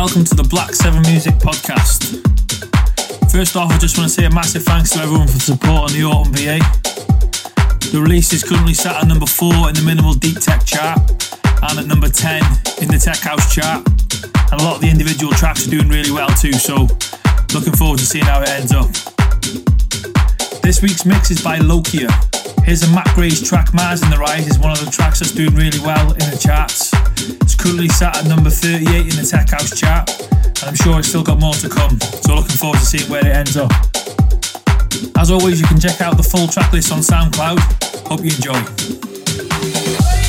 welcome to the Black 7 Music Podcast. First off, I just want to say a massive thanks to everyone for support on the Autumn VA. The release is currently sat at number 4 in the Minimal Deep Tech chart and at number 10 in the Tech House chart. And a lot of the individual tracks are doing really well too, so looking forward to seeing how it ends up. This week's mix is by Lokia. Here's a Matt Gray's track Mars in the Rise is one of the tracks that's doing really well in the charts. It's currently sat at number 38 in the Tech House chart, and I'm sure it's still got more to come, so looking forward to seeing where it ends up. As always, you can check out the full track list on SoundCloud. Hope you enjoy.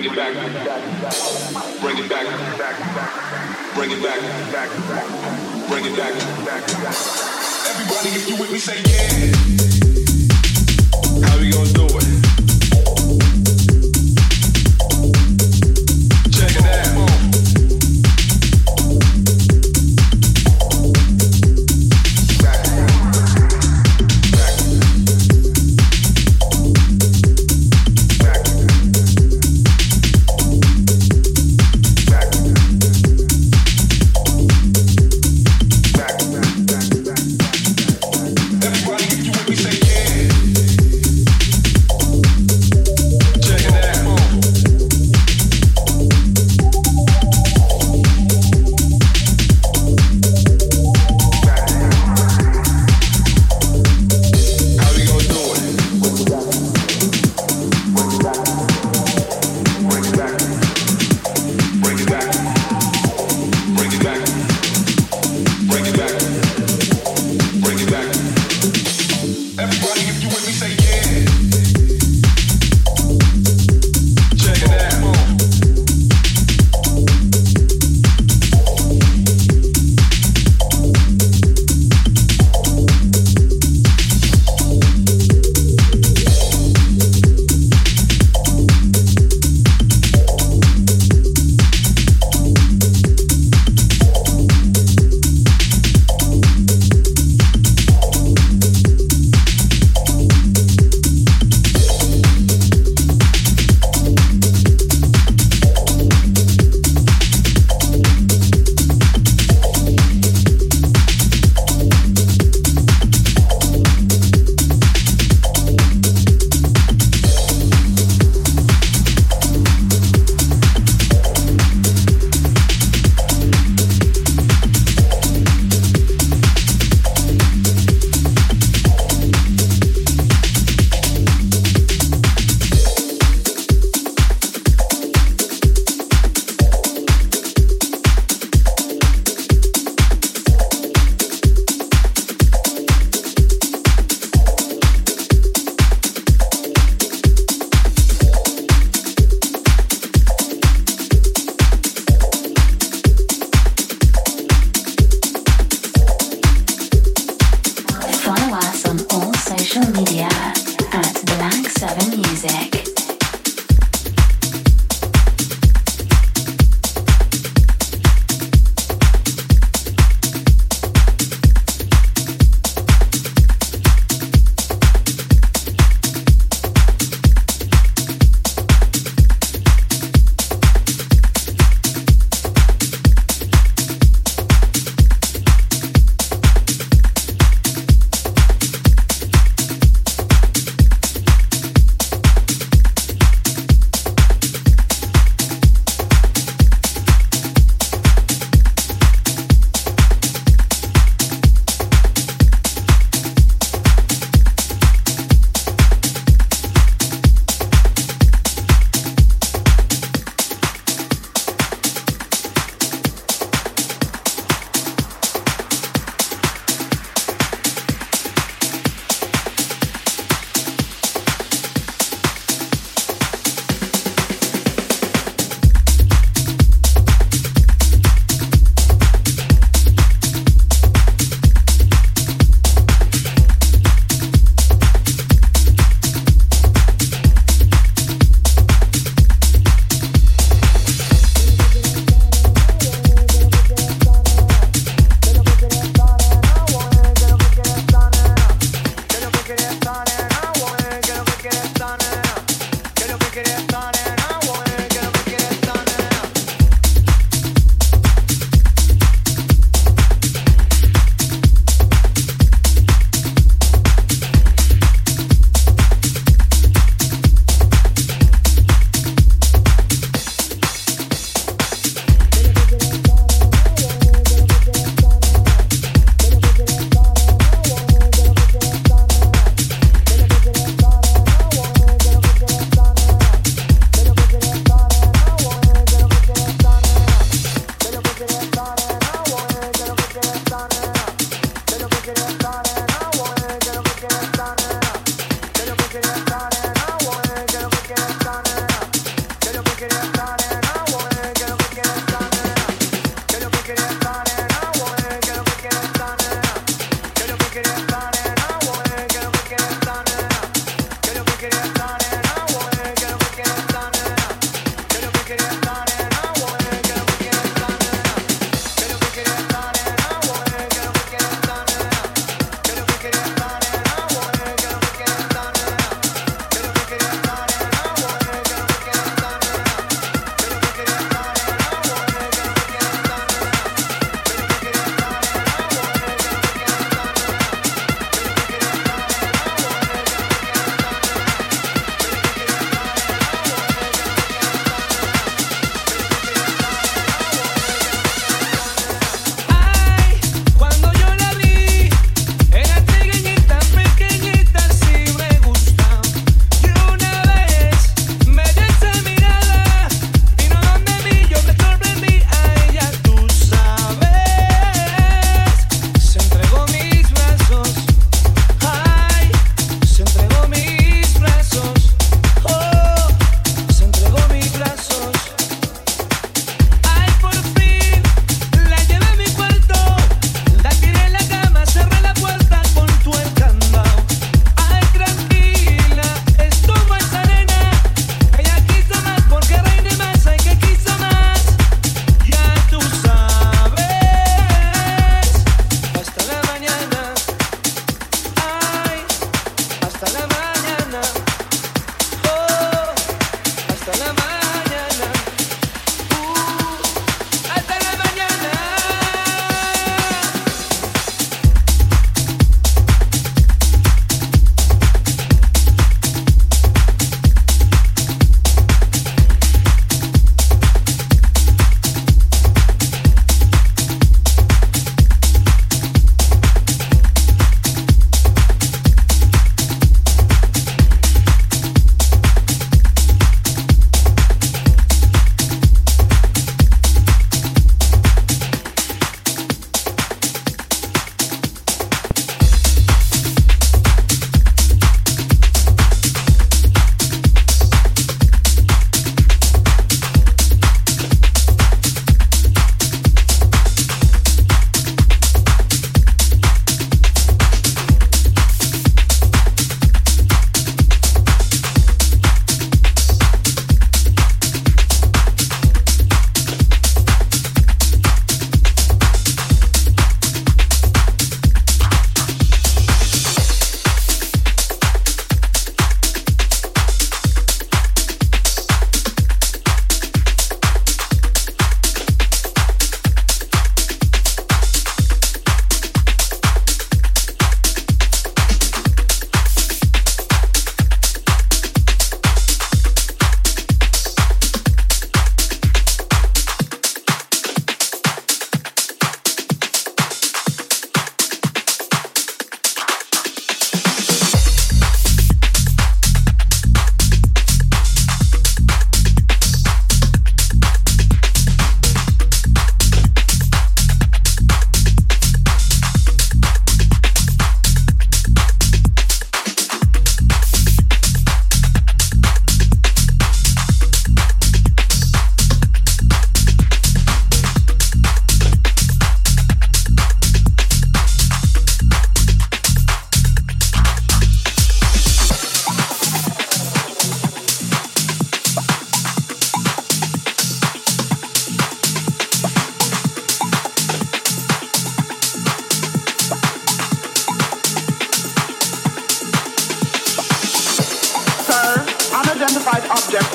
Bring it back. Bring it back. Bring it back. Bring it back. Everybody, if you with me, say yeah. How we gonna do it?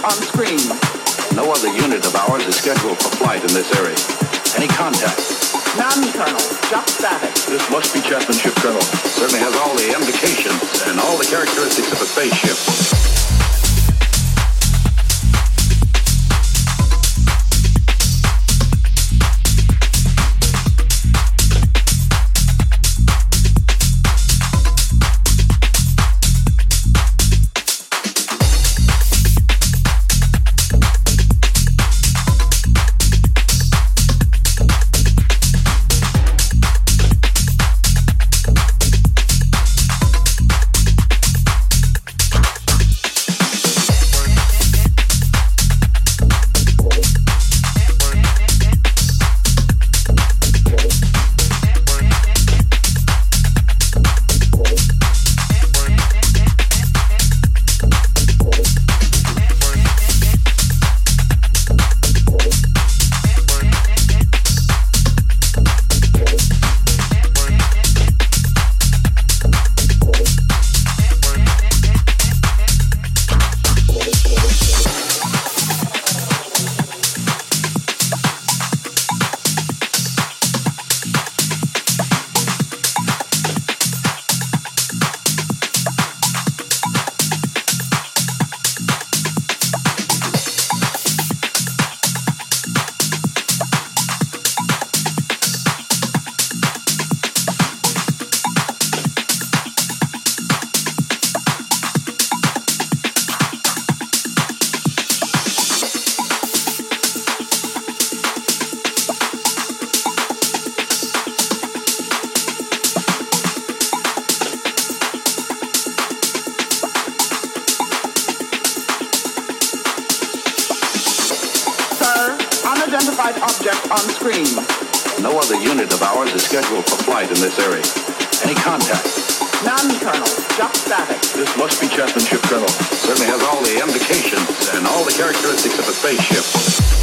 On screen. No other unit of ours is scheduled for flight in this area. Any contact? None, Colonel. Just static. This must be Chapmanship, Colonel. Certainly has all the indications and all the characteristics of a spaceship. scream. No other unit of ours is scheduled for flight in this area. Any contact? None, Colonel. Just static. This must be Chapmanship, Colonel. Certainly has all the indications and all the characteristics of a spaceship.